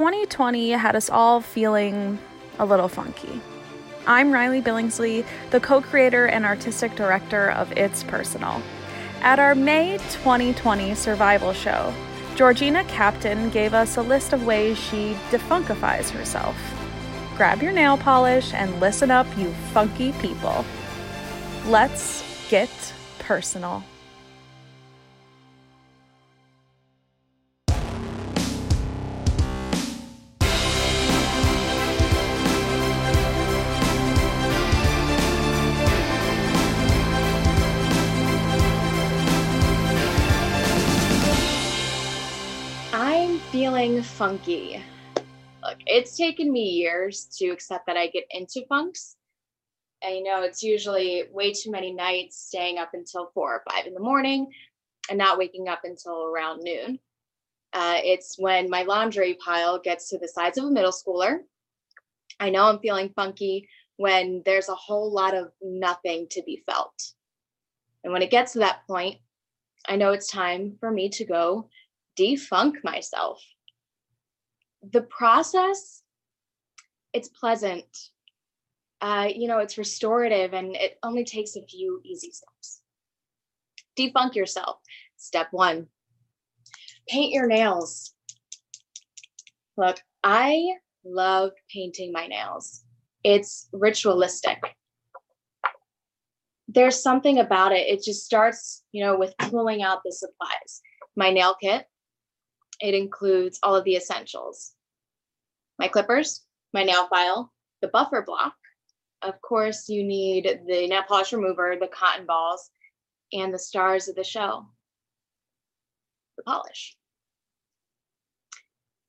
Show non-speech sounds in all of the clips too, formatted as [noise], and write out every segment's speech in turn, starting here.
2020 had us all feeling a little funky. I'm Riley Billingsley, the co creator and artistic director of It's Personal. At our May 2020 survival show, Georgina Captain gave us a list of ways she defunkifies herself. Grab your nail polish and listen up, you funky people. Let's get personal. Funky. Look, it's taken me years to accept that I get into funks. And you know, it's usually way too many nights staying up until four or five in the morning and not waking up until around noon. Uh, it's when my laundry pile gets to the size of a middle schooler. I know I'm feeling funky when there's a whole lot of nothing to be felt. And when it gets to that point, I know it's time for me to go defunk myself. The process, it's pleasant. Uh, you know, it's restorative and it only takes a few easy steps. Defunk yourself. Step one paint your nails. Look, I love painting my nails, it's ritualistic. There's something about it. It just starts, you know, with pulling out the supplies. My nail kit, it includes all of the essentials my clippers, my nail file, the buffer block. Of course, you need the nail polish remover, the cotton balls, and the stars of the show, the polish.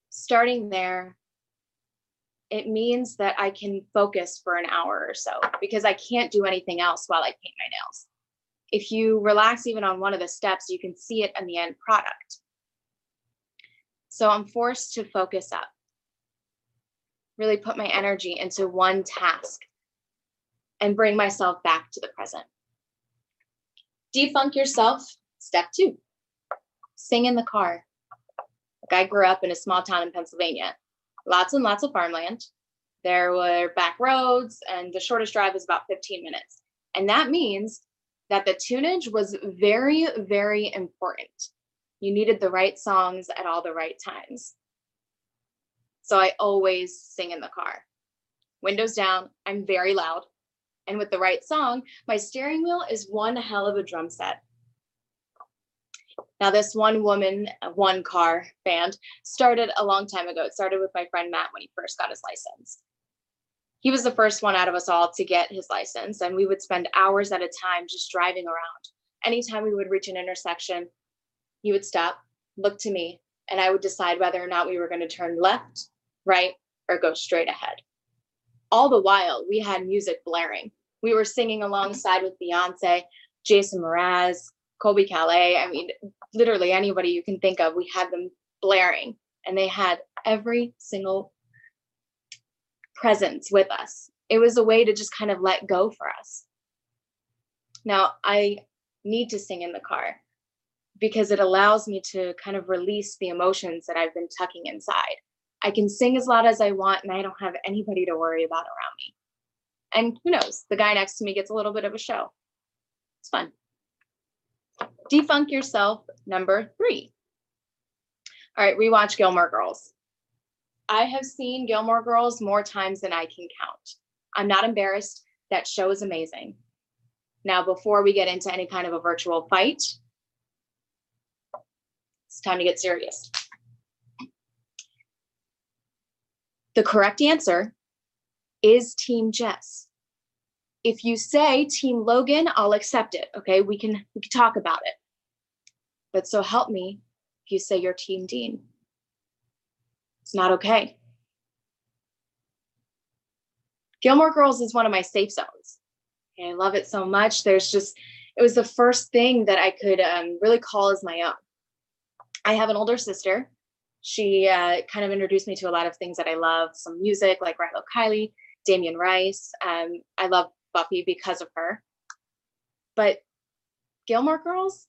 Starting there, it means that I can focus for an hour or so because I can't do anything else while I paint my nails. If you relax even on one of the steps, you can see it in the end product. So I'm forced to focus up, really put my energy into one task and bring myself back to the present. Defunk yourself. Step two sing in the car. Like I grew up in a small town in Pennsylvania, lots and lots of farmland. There were back roads, and the shortest drive was about 15 minutes. And that means that the tunage was very, very important you needed the right songs at all the right times. So I always sing in the car. Windows down, I'm very loud. And with the right song, my steering wheel is one hell of a drum set. Now, this one woman, uh, one car band started a long time ago. It started with my friend Matt when he first got his license. He was the first one out of us all to get his license, and we would spend hours at a time just driving around. Anytime we would reach an intersection, he would stop, look to me, and I would decide whether or not we were going to turn left, right, or go straight ahead. All the while, we had music blaring. We were singing alongside with Beyonce, Jason Mraz, Colbie Caillat. I mean, literally anybody you can think of, we had them blaring, and they had every single presence with us. It was a way to just kind of let go for us. Now, I need to sing in the car because it allows me to kind of release the emotions that I've been tucking inside. I can sing as loud as I want and I don't have anybody to worry about around me. And who knows, the guy next to me gets a little bit of a show. It's fun. Defunk yourself, number three. All right, rewatch Gilmore Girls. I have seen Gilmore Girls more times than I can count. I'm not embarrassed. That show is amazing. Now, before we get into any kind of a virtual fight, it's time to get serious. The correct answer is Team Jess. If you say Team Logan, I'll accept it. Okay, we can we can talk about it. But so help me if you say you're Team Dean. It's not okay. Gilmore Girls is one of my safe zones. Okay, I love it so much. There's just, it was the first thing that I could um, really call as my own. I have an older sister. She uh, kind of introduced me to a lot of things that I love, some music like Rilo Kiley, Damien Rice. Um, I love Buffy because of her. But Gilmore Girls,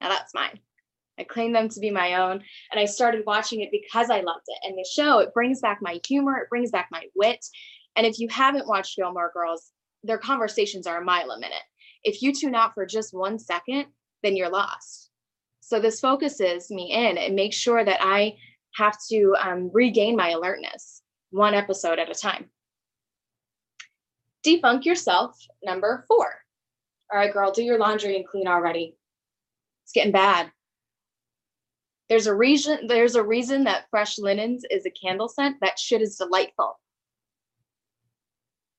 now that's mine. I claim them to be my own. And I started watching it because I loved it. And the show, it brings back my humor, it brings back my wit. And if you haven't watched Gilmore Girls, their conversations are a mile a minute. If you tune out for just one second, then you're lost. So this focuses me in and makes sure that I have to um, regain my alertness one episode at a time. Defunk yourself, number four. All right, girl, do your laundry and clean already. It's getting bad. There's a reason there's a reason that fresh linens is a candle scent. That shit is delightful.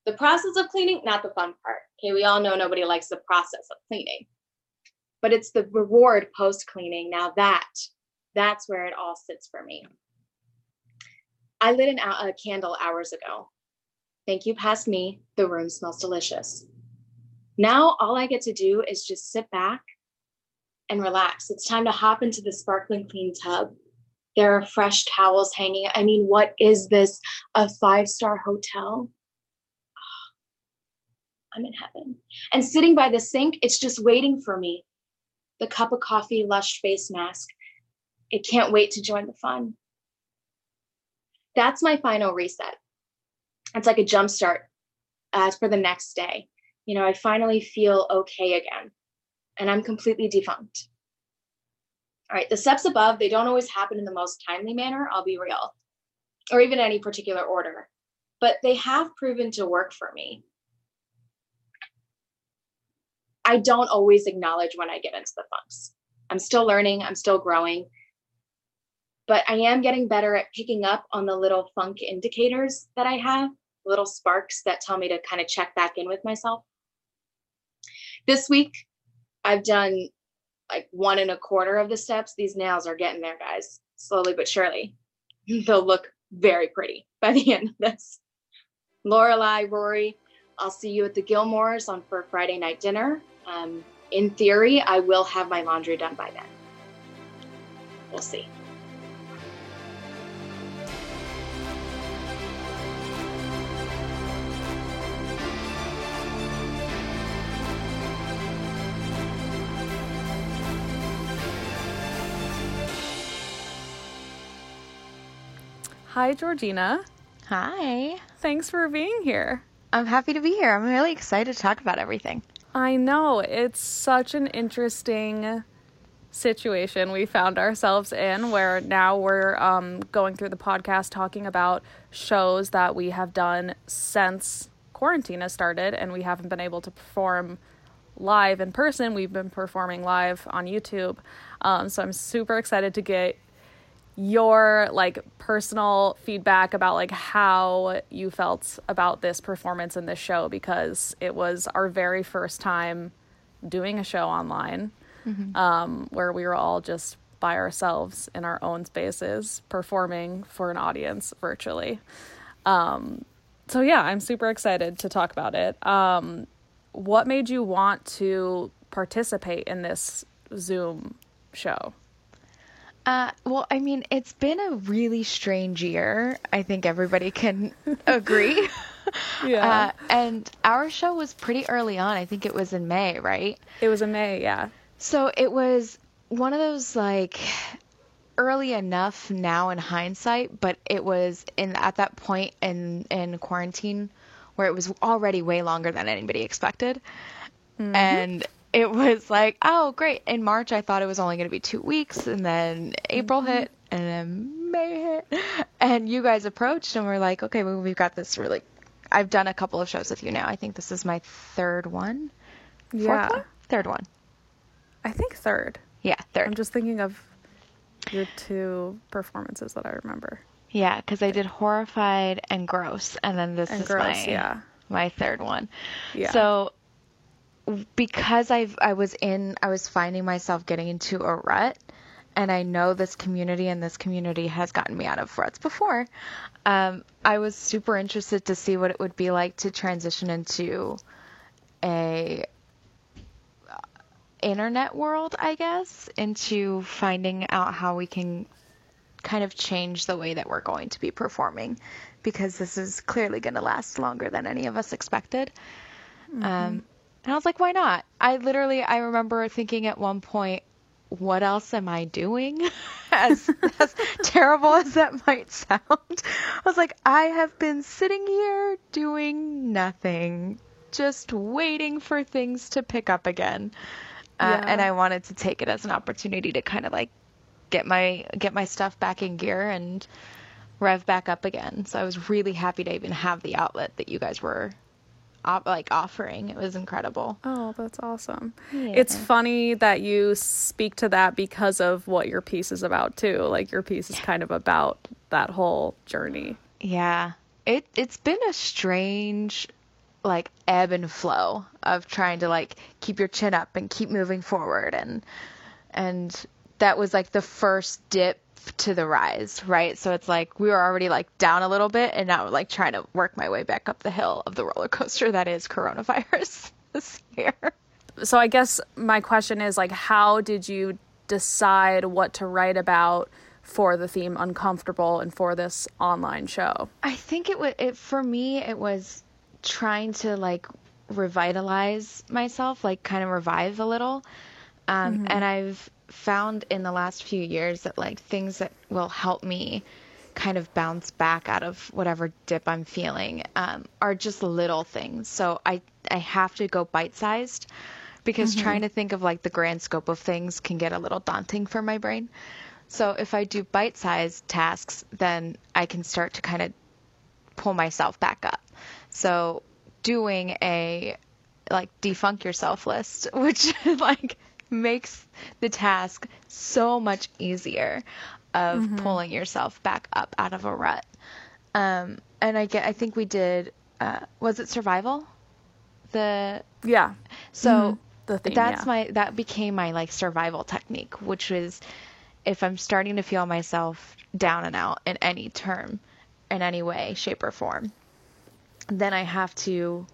The process of cleaning, not the fun part. Okay, we all know nobody likes the process of cleaning. But it's the reward post cleaning. Now that that's where it all sits for me. I lit an, a candle hours ago. Thank you, past me. The room smells delicious. Now all I get to do is just sit back and relax. It's time to hop into the sparkling clean tub. There are fresh towels hanging. I mean, what is this? A five star hotel? Oh, I'm in heaven. And sitting by the sink, it's just waiting for me. The cup of coffee, lush face mask. It can't wait to join the fun. That's my final reset. It's like a jump start uh, for the next day. You know, I finally feel okay again and I'm completely defunct. All right, the steps above, they don't always happen in the most timely manner, I'll be real, or even any particular order, but they have proven to work for me. I don't always acknowledge when I get into the funks. I'm still learning, I'm still growing, but I am getting better at picking up on the little funk indicators that I have, little sparks that tell me to kind of check back in with myself. This week, I've done like one and a quarter of the steps. These nails are getting there, guys, slowly but surely. [laughs] They'll look very pretty by the end of this. Lorelai, Rory, I'll see you at the Gilmores on for Friday night dinner. Um, in theory, I will have my laundry done by then. We'll see. Hi, Georgina. Hi. Thanks for being here. I'm happy to be here. I'm really excited to talk about everything. I know. It's such an interesting situation we found ourselves in where now we're um, going through the podcast talking about shows that we have done since quarantine has started and we haven't been able to perform live in person. We've been performing live on YouTube. Um, so I'm super excited to get your like personal feedback about like how you felt about this performance in this show because it was our very first time doing a show online mm-hmm. um, where we were all just by ourselves in our own spaces performing for an audience virtually. Um, so yeah i'm super excited to talk about it. Um, what made you want to participate in this zoom show uh, well, I mean, it's been a really strange year. I think everybody can [laughs] agree. [laughs] yeah. Uh, and our show was pretty early on. I think it was in May, right? It was in May, yeah. So it was one of those like early enough now in hindsight, but it was in at that point in in quarantine where it was already way longer than anybody expected. Mm-hmm. And it was like, oh, great. In March, I thought it was only going to be two weeks, and then April mm-hmm. hit, and then May hit, and you guys approached, and we're like, okay, well, we've got this really. I've done a couple of shows with you now. I think this is my third one. Fourth yeah. One? Third one. I think third. Yeah, third. I'm just thinking of your two performances that I remember. Yeah, because I did horrified and gross, and then this and is gross, my yeah. my third one. Yeah. So because I've I was in I was finding myself getting into a rut and I know this community and this community has gotten me out of ruts before. Um, I was super interested to see what it would be like to transition into a uh, internet world, I guess, into finding out how we can kind of change the way that we're going to be performing because this is clearly going to last longer than any of us expected. Mm-hmm. Um, and I was like, why not? I literally, I remember thinking at one point, what else am I doing? [laughs] as [laughs] as terrible as that might sound. I was like, I have been sitting here doing nothing, just waiting for things to pick up again. Uh, and I wanted to take it as an opportunity to kind of like get my get my stuff back in gear and rev back up again. So I was really happy to even have the outlet that you guys were op- like offering. It was incredible. Oh, that's awesome. Yeah. It's funny that you speak to that because of what your piece is about too. Like your piece is kind of about that whole journey. Yeah. It it's been a strange like ebb and flow of trying to like keep your chin up and keep moving forward and and that was like the first dip to the rise, right? So it's like we were already like down a little bit and now like trying to work my way back up the hill of the roller coaster that is coronavirus [laughs] this year. So I guess my question is like how did you decide what to write about for the theme uncomfortable and for this online show? I think it was it for me it was trying to like revitalize myself, like kind of revive a little. Um, mm-hmm. and I've found in the last few years that like things that will help me kind of bounce back out of whatever dip I'm feeling um, are just little things. So I I have to go bite sized because mm-hmm. trying to think of like the grand scope of things can get a little daunting for my brain. So if I do bite sized tasks, then I can start to kind of pull myself back up. So doing a like defunk yourself list, [laughs] which like makes the task so much easier of mm-hmm. pulling yourself back up out of a rut. Um, and I get, I think we did, uh, was it survival? The, yeah. So mm-hmm. the thing, that's yeah. my, that became my like survival technique, which was if I'm starting to feel myself down and out in any term, in any way, shape or form, then I have to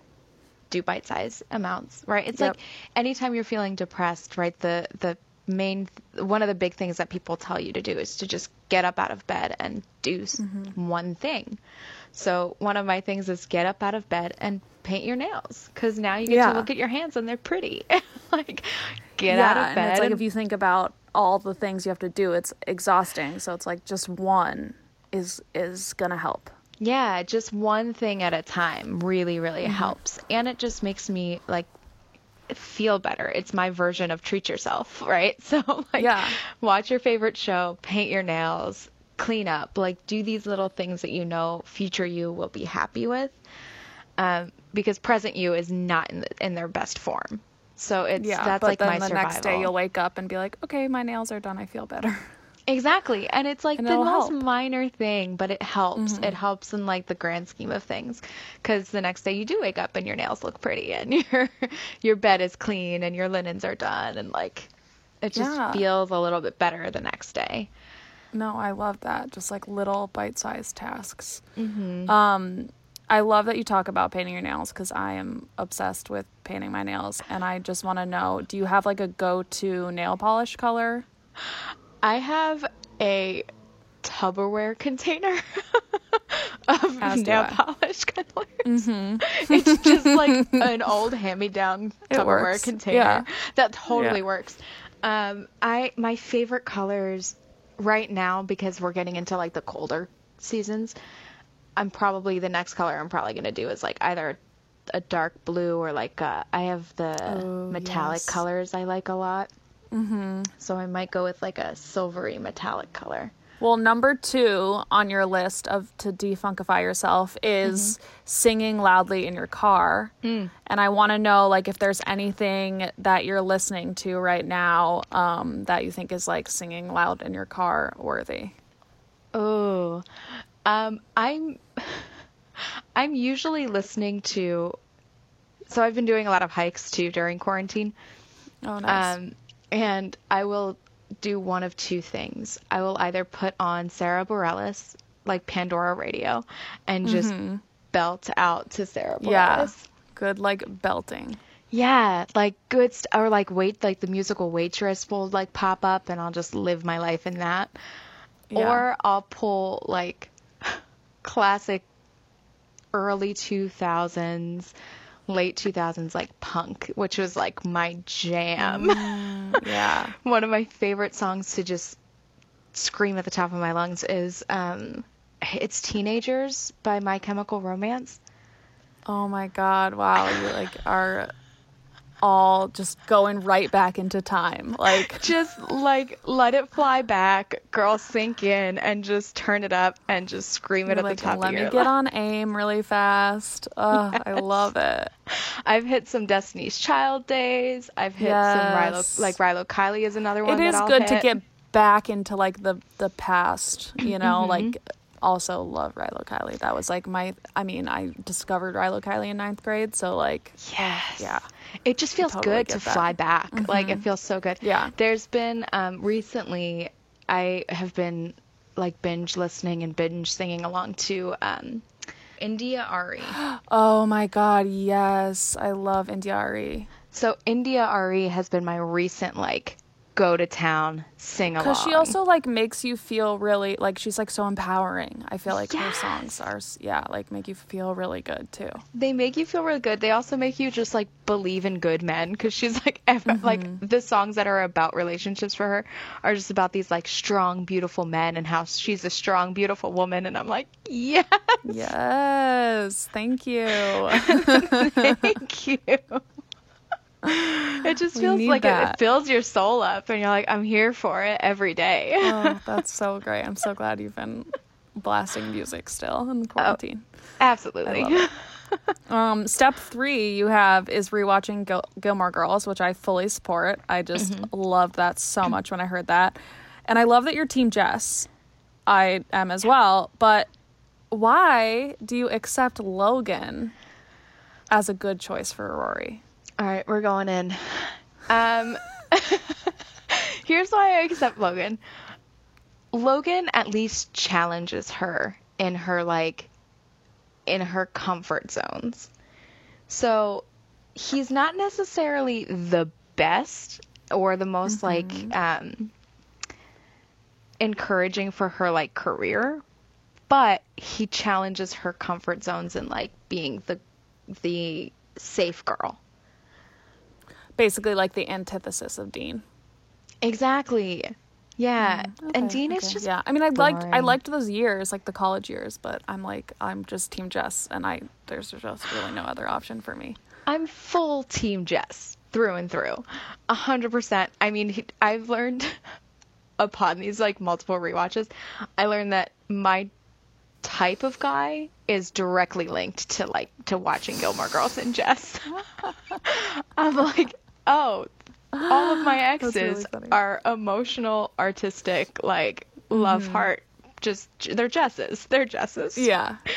do bite size amounts, right? It's yep. like anytime you're feeling depressed, right? The the main one of the big things that people tell you to do is to just get up out of bed and do mm-hmm. one thing. So one of my things is get up out of bed and paint your nails because now you get yeah. to look at your hands and they're pretty. [laughs] like get yeah, out of bed. And it's like if you think about all the things you have to do, it's exhausting. So it's like just one is is gonna help. Yeah, just one thing at a time really, really mm-hmm. helps. And it just makes me like feel better. It's my version of treat yourself, [laughs] right? So [laughs] like yeah. watch your favorite show, paint your nails, clean up, like do these little things that you know future you will be happy with. Um, because present you is not in the, in their best form. So it's yeah, that's but like then my the survival. next day you'll wake up and be like, okay, my nails are done. I feel better. [laughs] Exactly. And it's like and the most help. minor thing, but it helps. Mm-hmm. It helps in like the grand scheme of things cuz the next day you do wake up and your nails look pretty and [laughs] your your bed is clean and your linens are done and like it just yeah. feels a little bit better the next day. No, I love that. Just like little bite-sized tasks. Mm-hmm. Um I love that you talk about painting your nails because I am obsessed with painting my nails. And I just want to know do you have like a go to nail polish color? [gasps] [gasps] I have a Tupperware container [laughs] of As nail polish colors. Mm-hmm. [laughs] it's just like [laughs] an old hand-me-down Tupperware works. container yeah. that totally yeah. works. Um, I my favorite colors right now because we're getting into like the colder seasons. I'm probably the next color I'm probably gonna do is like either a dark blue or like uh, I have the oh, metallic yes. colors I like a lot. Mm-hmm. So I might go with like a silvery metallic color. Well, number two on your list of to defunkify yourself is mm-hmm. singing loudly in your car. Mm. And I want to know, like, if there's anything that you're listening to right now um, that you think is like singing loud in your car worthy. Oh, um, I'm [laughs] I'm usually listening to. So I've been doing a lot of hikes too during quarantine. Oh, nice. Um, and I will do one of two things. I will either put on Sara Bareilles, like Pandora Radio, and just mm-hmm. belt out to Sara Bareilles. Yeah, good like belting. Yeah, like good st- or like wait like the musical waitress will like pop up and I'll just live my life in that. Yeah. Or I'll pull like [laughs] classic early 2000s late 2000s like punk, which was like my jam. Mm, [laughs] yeah. One of my favorite songs to just scream at the top of my lungs is um it's Teenagers by My Chemical Romance. Oh my god, wow, you like are all just going right back into time. Like [laughs] just like let it fly back, girl sink in and just turn it up and just scream it at like, the top let me get on AIM really fast. Oh, yes. I love it. I've hit some Destiny's Child days. I've hit yes. some Rilo like Rilo Kiley is another one. It is good hit. to get back into like the the past, you know, mm-hmm. like also love Rilo Kiley. That was like my, I mean, I discovered Rilo Kiley in ninth grade. So, like, yes. Yeah. It just feels totally good to that. fly back. Mm-hmm. Like, it feels so good. Yeah. There's been, um, recently, I have been like binge listening and binge singing along to, um, India.Arie. [gasps] oh my God. Yes. I love India.Arie. So, India.Arie has been my recent, like, go to town, sing along. Because she also like makes you feel really like she's like so empowering. I feel like yes. her songs are yeah like make you feel really good too. They make you feel really good. They also make you just like believe in good men because she's [laughs] like ever, mm-hmm. like the songs that are about relationships for her are just about these like strong beautiful men and how she's a strong beautiful woman and I'm like yes yes thank you [laughs] thank you [laughs] [laughs] it just feels like it, it, fills your soul up, and you're like, I'm here for it every day. oh, [laughs] that's so great! I'm so glad you've been blasting music still in quarantine. Oh, absolutely. [laughs] um, step three you have is rewatching Gil- Gilmore Girls, which I fully support. I just mm-hmm. loved that so much when I heard that, and I love that you're Team Jess. I am as well, but why do you accept Logan as a good choice for Rory? All right, we're going in. Um, [laughs] here's why I accept Logan. Logan at least challenges her in her like in her comfort zones. So he's not necessarily the best or the most mm-hmm. like um encouraging for her like career, but he challenges her comfort zones in like being the the safe girl basically like the antithesis of Dean. Exactly. Yeah. Mm, okay, and Dean okay. is just Yeah. I mean I liked I liked those years, like the college years, but I'm like I'm just team Jess and I there's just really no other option for me. I'm full team Jess through and through. A hundred percent. I mean he, I've learned [laughs] upon these like multiple re-watches, I learned that my type of guy is directly linked to like to watching Gilmore Girls and Jess. [laughs] [laughs] I'm like, oh, all of my [gasps] exes really are emotional, artistic, like love mm-hmm. heart. Just they're Jesses. They're Jesses. Yeah. [laughs]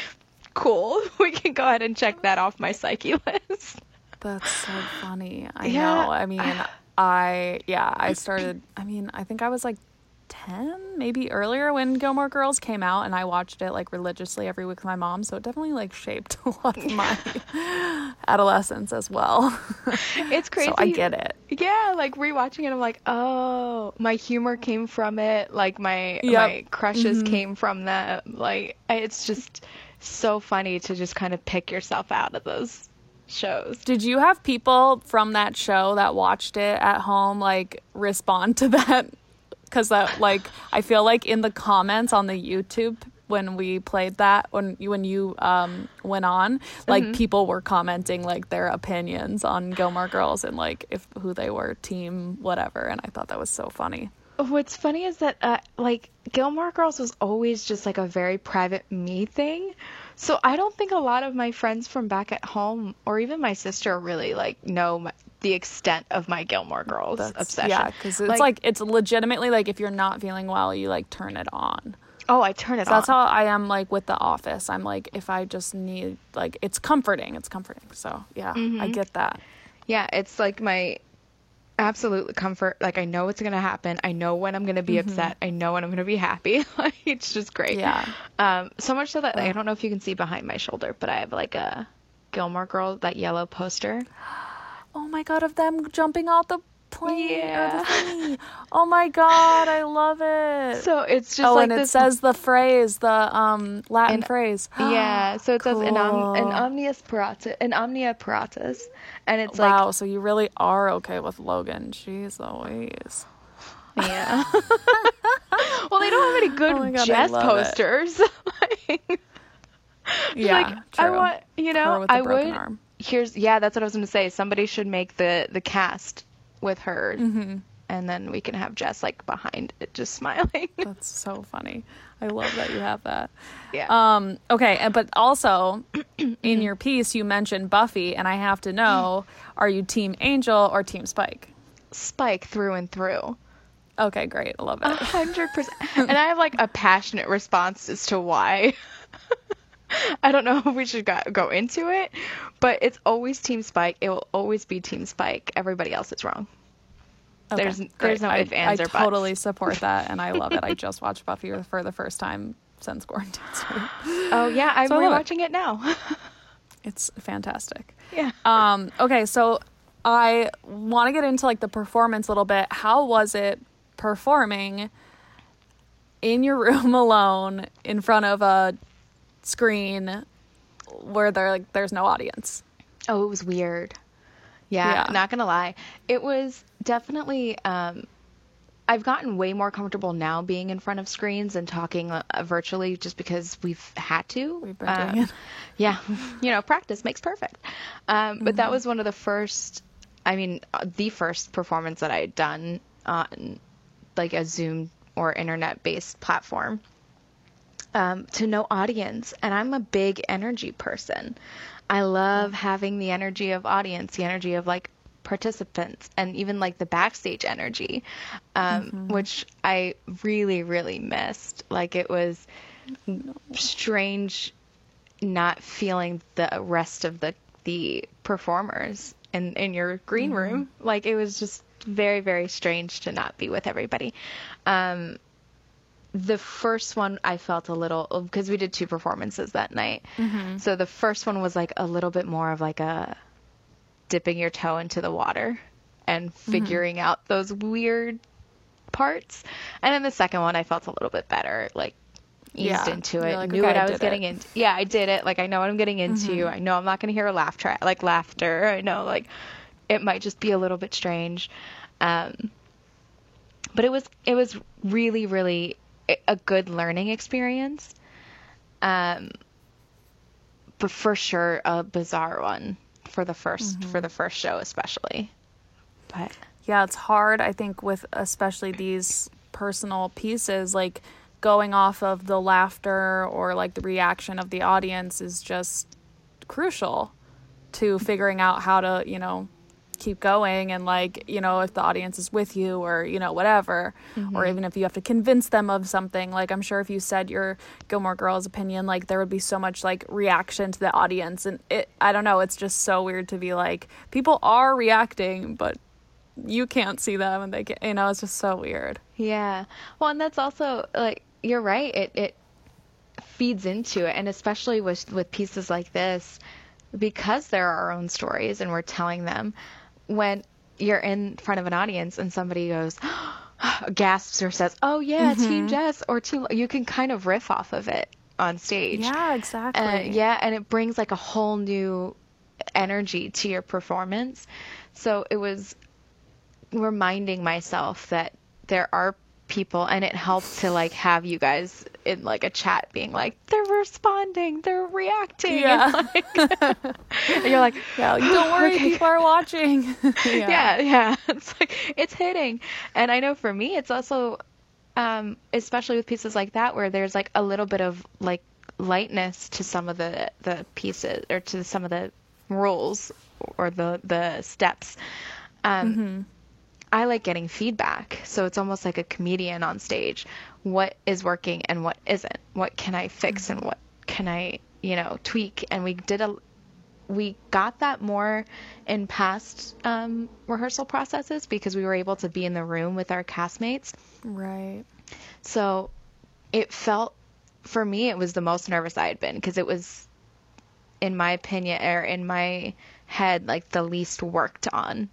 Cool. [laughs] We can go ahead and check that off my psyche [laughs] list. That's so funny. I yeah. know. I mean, I yeah, I started I mean, I think I was like 10 maybe earlier when Gilmore Girls came out and I watched it like religiously every week with my mom so it definitely like shaped [laughs] a lot of my [laughs] adolescence as well. [laughs] It's crazy. so I get it. Yeah, like rewatching it I'm like, "Oh, my humor came from it. Like my yep. my crushes mm-hmm. came from that." Like it's just so funny to just kind of pick yourself out of those shows. Did you have people from that show that watched it at home like respond to that because that like I feel like in the comments on the YouTube when we played that when you when you um went on like mm-hmm. people were commenting like their opinions on Gilmore Girls and like if who they were team whatever and I thought that was so funny. What's funny is that uh, like Gilmore Girls was always just like a very private me thing. So I don't think a lot of my friends from back at home or even my sister really like know my, the extent of my Gilmore Girls That's, obsession. Yeah, because it's like, like, it's legitimately like if you're not feeling well, you like turn it on. Oh, I turn it so on. That's how I am like with The Office. I'm like if I just need like it's comforting. It's comforting. So yeah, mm-hmm. I get that. Yeah, it's like my absolute comfort. Like I know what's gonna happen. I know when I'm gonna be mm-hmm. upset. I know when I'm gonna be happy. [laughs] it's just great. Yeah. Um. So much so that like, I don't know if you can see behind my shoulder, but I have like a Gilmore Girl that yellow poster [gasps] oh my god, of them jumping out the plane yeah. Oh my god, I love it. So it's just oh, like and this... it says the phrase, the um Latin an, phrase. [gasps] yeah, so it cool. says an, om- an omnius paratus, an omnia paratus, and it's wow, like wow. So you really are okay with Logan? Jeez Louise. Yeah. [laughs] well, they don't have any good oh God, Jess posters. [laughs] like, yeah, like. I want, you know, I would. Arm. Here's yeah, that's what I was going to say. Somebody should make the the cast with her, mm-hmm. and then we can have Jess like behind it, just [laughs] smiling. that's so funny. I love that you have that. Yeah. Um. Okay, but also [clears throat] in your piece you mentioned Buffy, and I have to know: [clears throat] Are you Team Angel or Team Spike? Spike through and through. Okay, great. I love it. Hundred percent. [laughs] And I have like a passionate response as to why. [laughs] I don't know [laughs] if we should go, go into it, but it's always Team Spike. It will always be Team Spike. Everybody else is wrong. Okay, there's great. there's no ifs, ands, I, I totally support [laughs] that, and I love it. I just watched Buffy for the first time since quarantine. oh yeah, I'm so rewatching it. it now. it's fantastic. Yeah. Um. Okay, so I want to get into like the performance a little bit. How was it performing in your room alone in front of a screen where there like there's no audience. Oh, it was weird. Yeah, yeah. not gonna lie, it was definitely. Um, I've gotten way more comfortable now being in front of screens and talking uh, virtually, just because we've had to. We've been um, doing it. [laughs] Yeah, [laughs] you know, practice makes perfect. Um, but mm-hmm. that was one of the first. I mean, uh, the first performance that I had done on like a Zoom or internet based platform um, to no audience. And I'm a big energy person. I love having the energy of audience, the energy of like participants, and even like the backstage energy, um, mm-hmm. which I really, really missed. Like it was strange not feeling the rest of the the performers in in your green mm-hmm. room. Like it was just very, very strange to not be with everybody. Um, the first one I felt a little because we did two performances that night. Mm-hmm. So the first one was like a little bit more of like a dipping your toe into the water and mm-hmm. figuring mm-hmm. out those weird parts. And then the second one I felt a little bit better, like eased yeah. into it, like, knew okay, what I, I was getting into. Yeah, I did it. Like I know what I'm getting into. Mm-hmm. I know I'm not going to hear a laugh track like laughter. I know like it might just be a little bit strange. Um, but it was it was really really a good learning experience. Um, but for sure a bizarre one for the 1st mm-hmm. for the first show especially. But yeah, it's hard I think with especially these personal pieces like going off of the laughter or like the reaction of the audience is just crucial to figuring out how to, you know, keep going and like you know if the audience is with you or you know whatever mm-hmm. or even if you have to convince them of something like i'm sure if you said your gilmore girls opinion like there would be so much like reaction to the audience. And it i don't know it's just so weird to be like people are reacting but you can't see them and they get you know it's just so weird. Yeah. Well and that's also like you're right. It it feeds into it. And especially with with pieces like this because they're our own stories and we're telling them when you're in front of an audience and somebody goes gasps or says, "Oh yeah, mm-hmm. Team Jess," or "Team," you can kind of riff off of it on stage. Yeah, exactly. Uh, yeah, and it brings like a whole new energy to your performance. So it was reminding myself that there are people and it helped to like have you guys in like a chat being like they're responding they're reacting yeah. and, like, [laughs] [laughs] and you're like yeah [gasps] don't worry okay. people are watching. [laughs] Yeah. yeah yeah. It's like it's hitting. And i know for me it's also um especially with pieces like that where there's like a little bit of like lightness to some of the the pieces or to some of the rules or the the steps. Um mm-hmm I like getting feedback. So it's almost like a comedian on stage. What is working and what isn't? What can I fix mm-hmm. and what can I, you know, tweak? And we did a we got that more in past um, rehearsal processes because we were able to be in the room with our castmates. Right. So it felt for me it was the most nervous I had been because it was in my opinion or in my head like the least worked on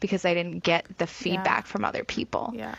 because I didn't get the feedback yeah. from other people. Yeah.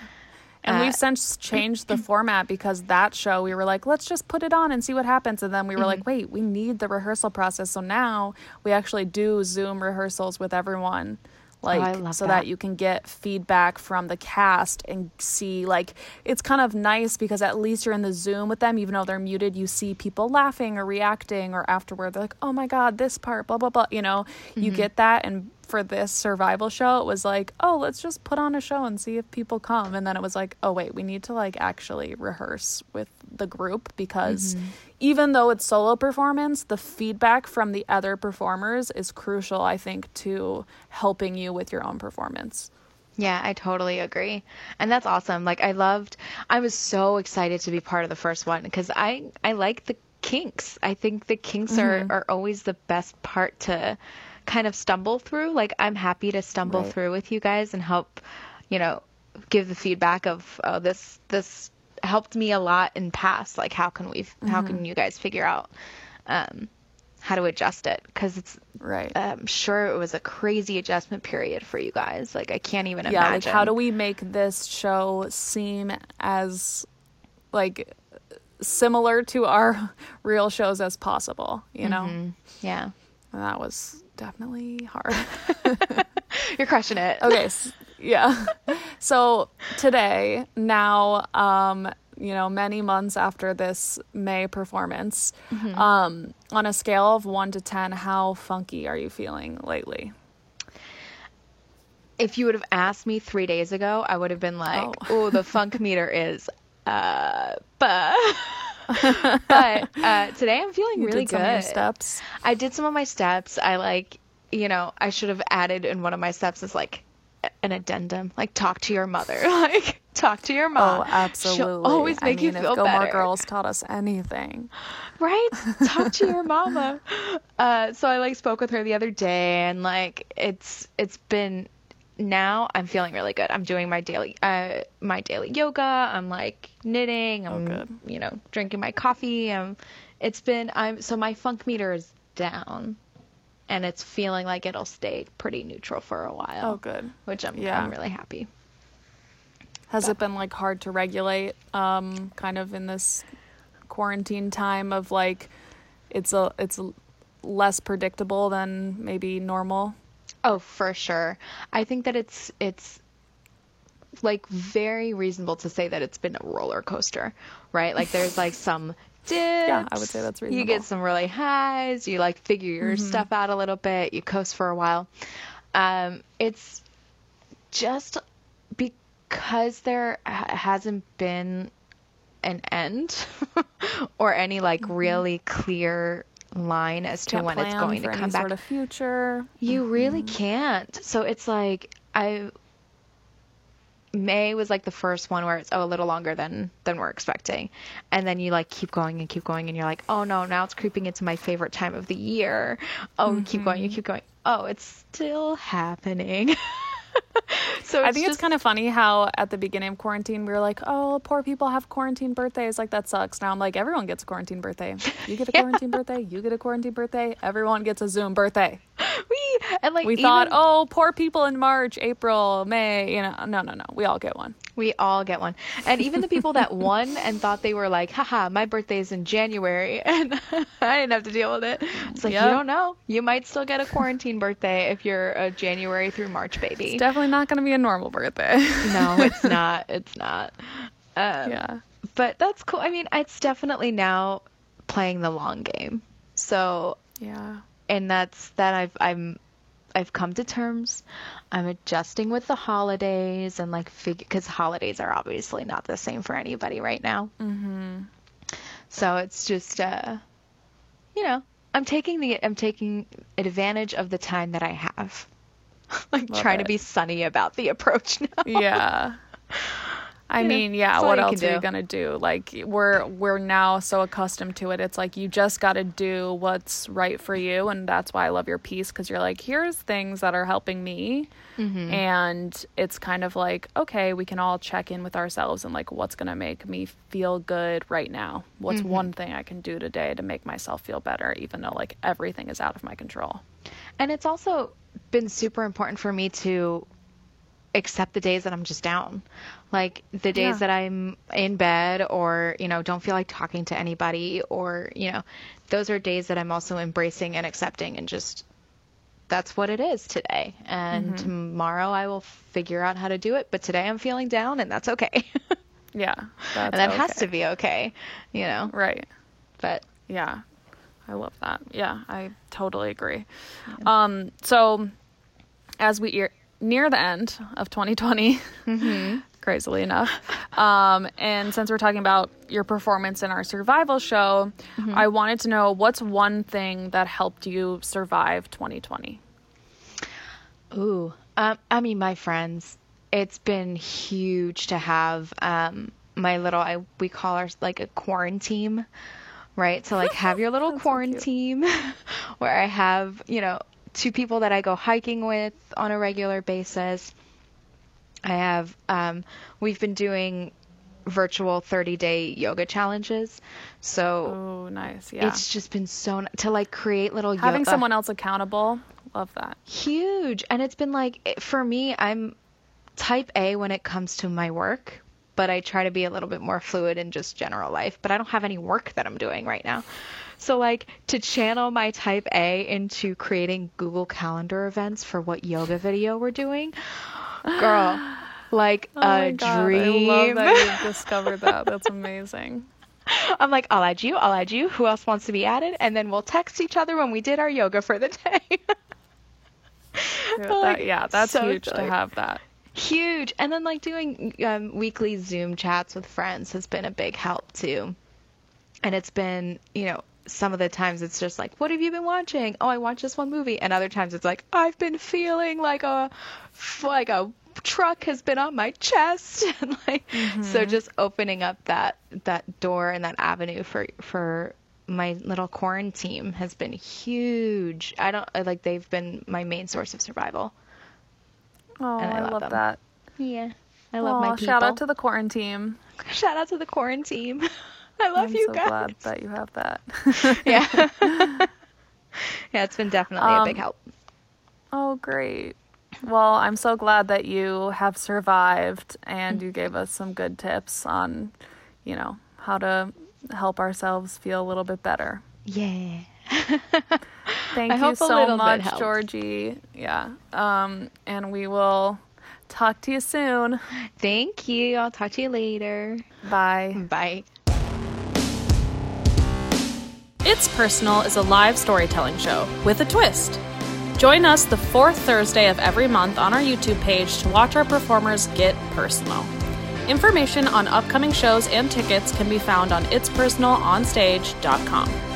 And uh, we've since changed the format because that show we were like, let's just put it on and see what happens. And then we were mm-hmm. like, wait, we need the rehearsal process. So now we actually do Zoom rehearsals with everyone like oh, so that. that. you can get feedback from the cast and see like it's kind of nice because at least you're in the zoom with them even though they're muted you see people laughing or reacting or afterward they're like oh my god this part blah blah blah you know mm-hmm. you get that and for this survival show, it was like, oh, let's just put on a show and see if people come. And then it was like, oh, wait, we need to like actually rehearse with the group because mm-hmm. even though it's solo performance, the feedback from the other performers is crucial, I think, to helping you with your own performance. Yeah, I totally agree. And that's awesome. Like I loved I was so excited to be part of the first one because I I like the kinks. I think the kinks mm-hmm. are are always the best part to kind of stumble through. Like I'm happy to stumble right. through with you guys and help, you know, give the feedback of oh this this helped me a lot in past. Like how can we mm-hmm. how can mm-hmm. you guys figure out um, how to adjust it because it's right. I'm sure it was a crazy adjustment period for you guys. Like I can't even yeah, imagine. Like how do we make this show seem as like similar to our [laughs] real shows as possible? You know? Mm-hmm. Yeah. And that was definitely hard. [laughs] You're crushing it. [laughs] okay. So, yeah. [laughs] So today, now, um, you know, many months after this May performance, mm-hmm. um, on a scale of one to 10, how funky are you feeling lately? If you would have asked me three days ago, I would have been like, oh, the funk meter is, uh, but. [laughs] but uh, today I'm feeling you really good. steps. I did some of my steps. I like, you know, I should have added in one of my steps is like an addendum, like talk to your mother, [laughs] like talk to your mom. Oh, absolutely. She'll always make I mean, you feel if better. Gilmore Girls taught us anything, right? Talk to your [laughs] mama. Uh, so I like spoke with her the other day, and like it's it's been now I'm feeling really good. I'm doing my daily uh my daily yoga. I'm like knitting. I'm oh, you know drinking my coffee. Um, it's been I'm so my funk meter is down, and it's feeling like it'll stay pretty neutral for a while. Oh, good. Which I'm yeah. I'm really happy. Has but. it been like hard to regulate? Um, kind of in this quarantine time of like, it's a it's less predictable than maybe normal. Oh, for sure. I think that it's it's like very reasonable to say that it's been a roller coaster, right? Like there's like [laughs] some dips. Yeah, I would say that's reasonable. You get some really highs. You like figure your mm-hmm. stuff out a little bit. You coast for a while. Um, it's just because there hasn't been an end [laughs] or any like mm-hmm. really clear line as to when it's going to come back. Sort of future. You mm-hmm. really can't. So it's like I May was like the first one where it's oh a little longer than than we're expecting, and then you like keep going and keep going, and you're like oh no now it's creeping into my favorite time of the year. Oh mm-hmm. keep going, you keep going. Oh it's still happening. [laughs] so I think just... it's kind of funny how at the beginning of quarantine we were like, "Oh, poor people have quarantine birthdays. Like that sucks." Now I'm like, everyone gets a quarantine birthday. You get a [laughs] yeah. quarantine birthday. You get a quarantine birthday. Everyone gets a Zoom birthday. [laughs] We and like we even... thought, oh, poor people in March, April, May. You know, no, no, no. We all get one. We all get one. And even the people that won and thought they were like, haha, my birthday is in January [laughs] and I didn't have to deal with it. It's like, yep. you don't know. You might still get a quarantine birthday if you're a January through March baby. It's definitely not going to be a normal birthday. no, [laughs] it's not. It's not. Um, yeah. But that's cool. I mean, it's definitely now playing the long game. So, yeah. And that's that I've I'm I've come to terms. I'm adjusting with the holidays and like figure because holidays are obviously not the same for anybody right now. Mm-hmm. So it's just, uh, you know, I'm taking the I'm taking advantage of the time that I have. [laughs] like Love trying it. to be sunny about the approach now. Yeah. [laughs] I yeah, mean, yeah, what else are you gonna do? Like we're we're now so accustomed to it. It's like you just got to do what's right for you, and that's why I love your piece because you're like, here's things that are helping me, mm-hmm. and it's kind of like, okay, we can all check in with ourselves and like, what's gonna make me feel good right now? What's mm-hmm. one thing I can do today to make myself feel better, even though like everything is out of my control. And it's also been super important for me to accept the days that I'm just down. Like the days yeah. that I'm in bed or, you know, don't feel like talking to anybody or, you know, those are days that I'm also embracing and accepting and just that's what it is today. And mm-hmm. tomorrow I will figure out how to do it, but today I'm feeling down and that's okay. [laughs] yeah. That's and that okay. has to be okay, you know. Right. But yeah. I love that. Yeah, I totally agree. Yeah. Um so as we near the end of 2020, mm-hmm. [laughs] crazily enough. Um, and since we're talking about your performance in our survival show, mm-hmm. I wanted to know what's one thing that helped you survive 2020? Ooh, um, I mean, my friends. It's been huge to have um, my little, I, we call ours like a quaranteam, right? So, like, have your [laughs] little quaranteam so [laughs] where I have, you know, two people that I go hiking with on a regular basis. I have um, we've been doing virtual 30 day yoga challenges. So Oh, nice. Yeah. It's just been so to like create little yoga. having yoga. someone else accountable. Love that. Huge. And it's been like for me I'm type A when it comes to my work, but I try to be a little bit more fluid in just general life, but I don't have any work that I'm doing right now. So like to channel my type A into creating Google Calendar events for what yoga video we're doing. Girl, [sighs] like oh a God, dream. I love that you [laughs] discovered that. That's amazing. I'm like, I'll add you, I'll add you. Who else wants to be added? And then we'll text each other when we did our yoga for the day. yeah, that, yeah, that's [laughs] so huge to have that. Huge. And then like doing um, weekly Zoom chats with friends has been a big help too. And it's been, you know, some of the times it's just like, what have you been watching? Oh, I watched this one movie. And other times it's like, I've been feeling like a like a truck has been on my chest [laughs] and like mm-hmm. so just opening up that that door and that avenue for for my little quaranteam has been huge. I don't like they've been my main source of survival. Oh, I, I, love, love that. Yeah. I love Aww, my people. [laughs] Shout out to the quaranteam. Shout out to the quaranteam. I love I'm you so guys. glad that you have that. [laughs] yeah. [laughs] yeah, it's been definitely um, a big um, help. Oh, great. Well, I'm so glad that you have survived and you gave us some good tips on, you know, how to help ourselves feel a little bit better. Yeah. Thank I you so much, Georgie. Yeah. Um, and we will talk to you soon. Thank you. I'll talk to you later. Bye. Bye. It's Personal is a live storytelling show with a twist. Join us the fourth Thursday of every month on our YouTube page to watch our performers get personal. Information on upcoming shows and tickets can be found on itspersonalonstage.com.